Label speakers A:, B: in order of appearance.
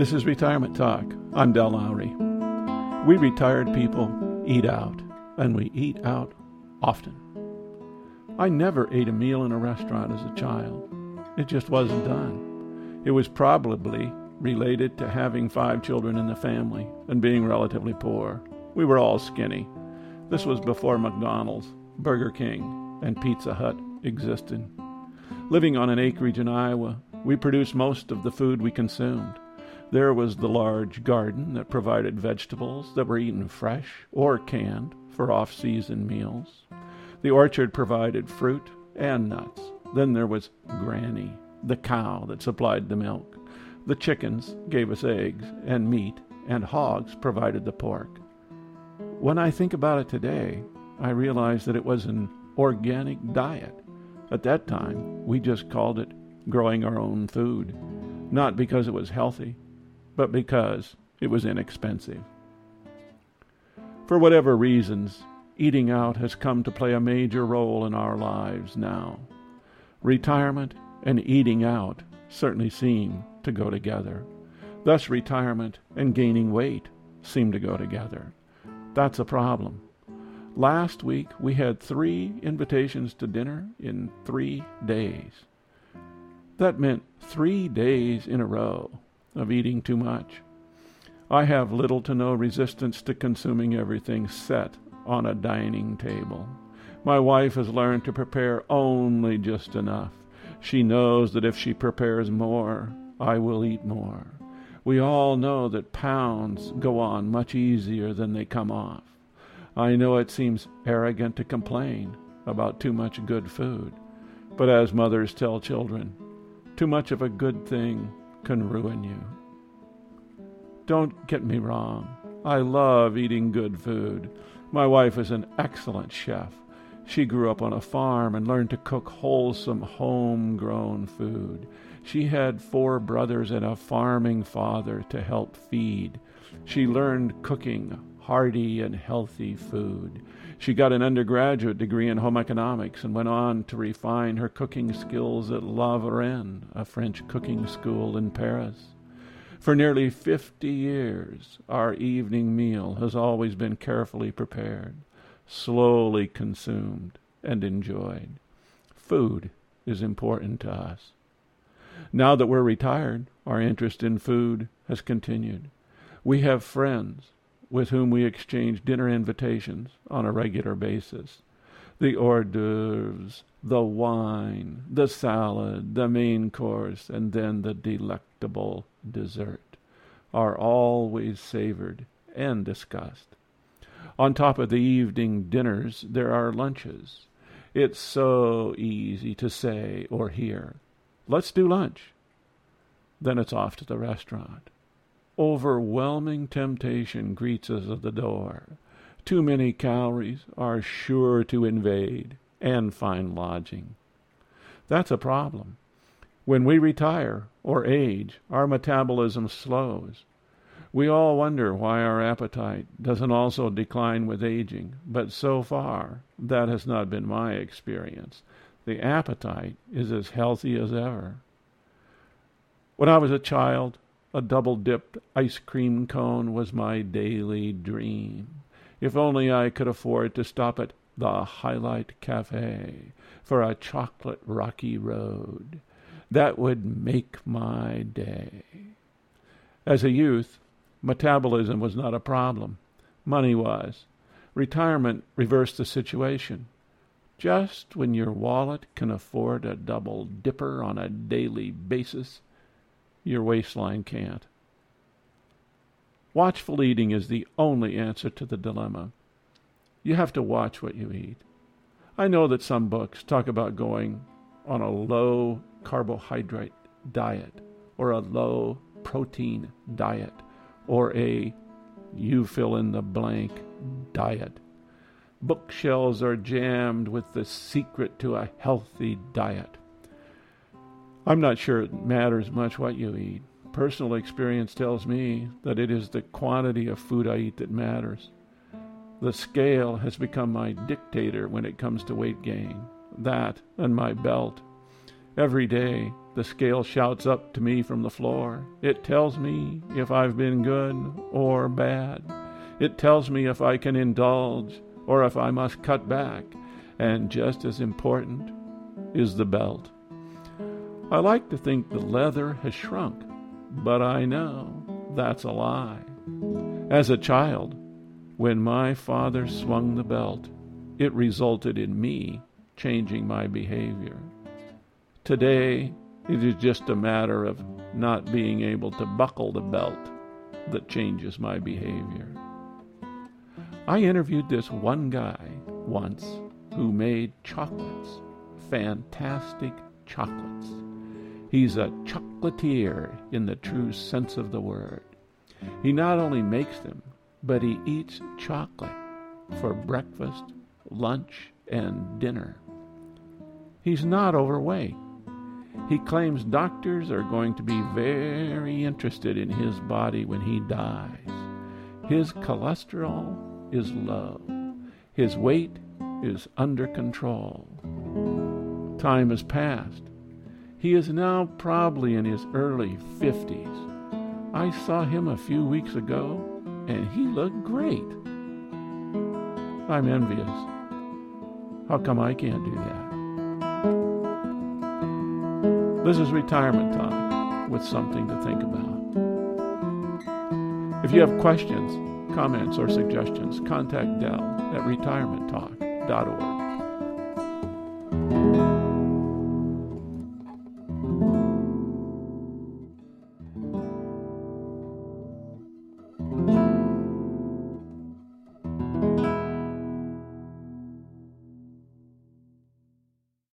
A: This is Retirement Talk. I'm Del Lowry. We retired people eat out, and we eat out often. I never ate a meal in a restaurant as a child. It just wasn't done. It was probably related to having five children in the family and being relatively poor. We were all skinny. This was before McDonald's, Burger King, and Pizza Hut existed. Living on an acreage in Iowa, we produced most of the food we consumed. There was the large garden that provided vegetables that were eaten fresh or canned for off season meals. The orchard provided fruit and nuts. Then there was Granny, the cow that supplied the milk. The chickens gave us eggs and meat, and hogs provided the pork. When I think about it today, I realize that it was an organic diet. At that time, we just called it growing our own food, not because it was healthy, but because it was inexpensive. For whatever reasons, eating out has come to play a major role in our lives now. Retirement and eating out certainly seem to go together. Thus, retirement and gaining weight seem to go together. That's a problem. Last week, we had three invitations to dinner in three days. That meant three days in a row of eating too much. I have little to no resistance to consuming everything set on a dining table. My wife has learned to prepare only just enough. She knows that if she prepares more, I will eat more. We all know that pounds go on much easier than they come off. I know it seems arrogant to complain about too much good food, but as mothers tell children, too much of a good thing can ruin you. Don't get me wrong. I love eating good food. My wife is an excellent chef. She grew up on a farm and learned to cook wholesome, homegrown food. She had four brothers and a farming father to help feed. She learned cooking hearty and healthy food. She got an undergraduate degree in home economics and went on to refine her cooking skills at La Varenne, a French cooking school in Paris. For nearly fifty years, our evening meal has always been carefully prepared, slowly consumed, and enjoyed. Food is important to us. Now that we're retired, our interest in food has continued. We have friends with whom we exchange dinner invitations on a regular basis. The hors d'oeuvres, the wine, the salad, the main course, and then the delectable dessert are always savored and discussed. On top of the evening dinners, there are lunches. It's so easy to say or hear, let's do lunch. Then it's off to the restaurant overwhelming temptation greets us at the door. Too many calories are sure to invade and find lodging. That's a problem. When we retire or age, our metabolism slows. We all wonder why our appetite doesn't also decline with aging, but so far that has not been my experience. The appetite is as healthy as ever. When I was a child, a double dipped ice cream cone was my daily dream. If only I could afford to stop at the Highlight Cafe for a chocolate rocky road. That would make my day. As a youth, metabolism was not a problem. Money was. Retirement reversed the situation. Just when your wallet can afford a double dipper on a daily basis, your waistline can't. Watchful eating is the only answer to the dilemma. You have to watch what you eat. I know that some books talk about going on a low carbohydrate diet or a low protein diet or a you fill in the blank diet. Bookshelves are jammed with the secret to a healthy diet. I'm not sure it matters much what you eat. Personal experience tells me that it is the quantity of food I eat that matters. The scale has become my dictator when it comes to weight gain. That and my belt. Every day, the scale shouts up to me from the floor. It tells me if I've been good or bad. It tells me if I can indulge or if I must cut back. And just as important is the belt. I like to think the leather has shrunk, but I know that's a lie. As a child, when my father swung the belt, it resulted in me changing my behavior. Today, it is just a matter of not being able to buckle the belt that changes my behavior. I interviewed this one guy once who made chocolates, fantastic chocolates. He's a chocolatier in the true sense of the word. He not only makes them, but he eats chocolate for breakfast, lunch, and dinner. He's not overweight. He claims doctors are going to be very interested in his body when he dies. His cholesterol is low. His weight is under control. Time has passed. He is now probably in his early 50s. I saw him a few weeks ago, and he looked great. I'm envious. How come I can't do that? This is Retirement Talk with something to think about. If you have questions, comments, or suggestions, contact Del at retirementtalk.org.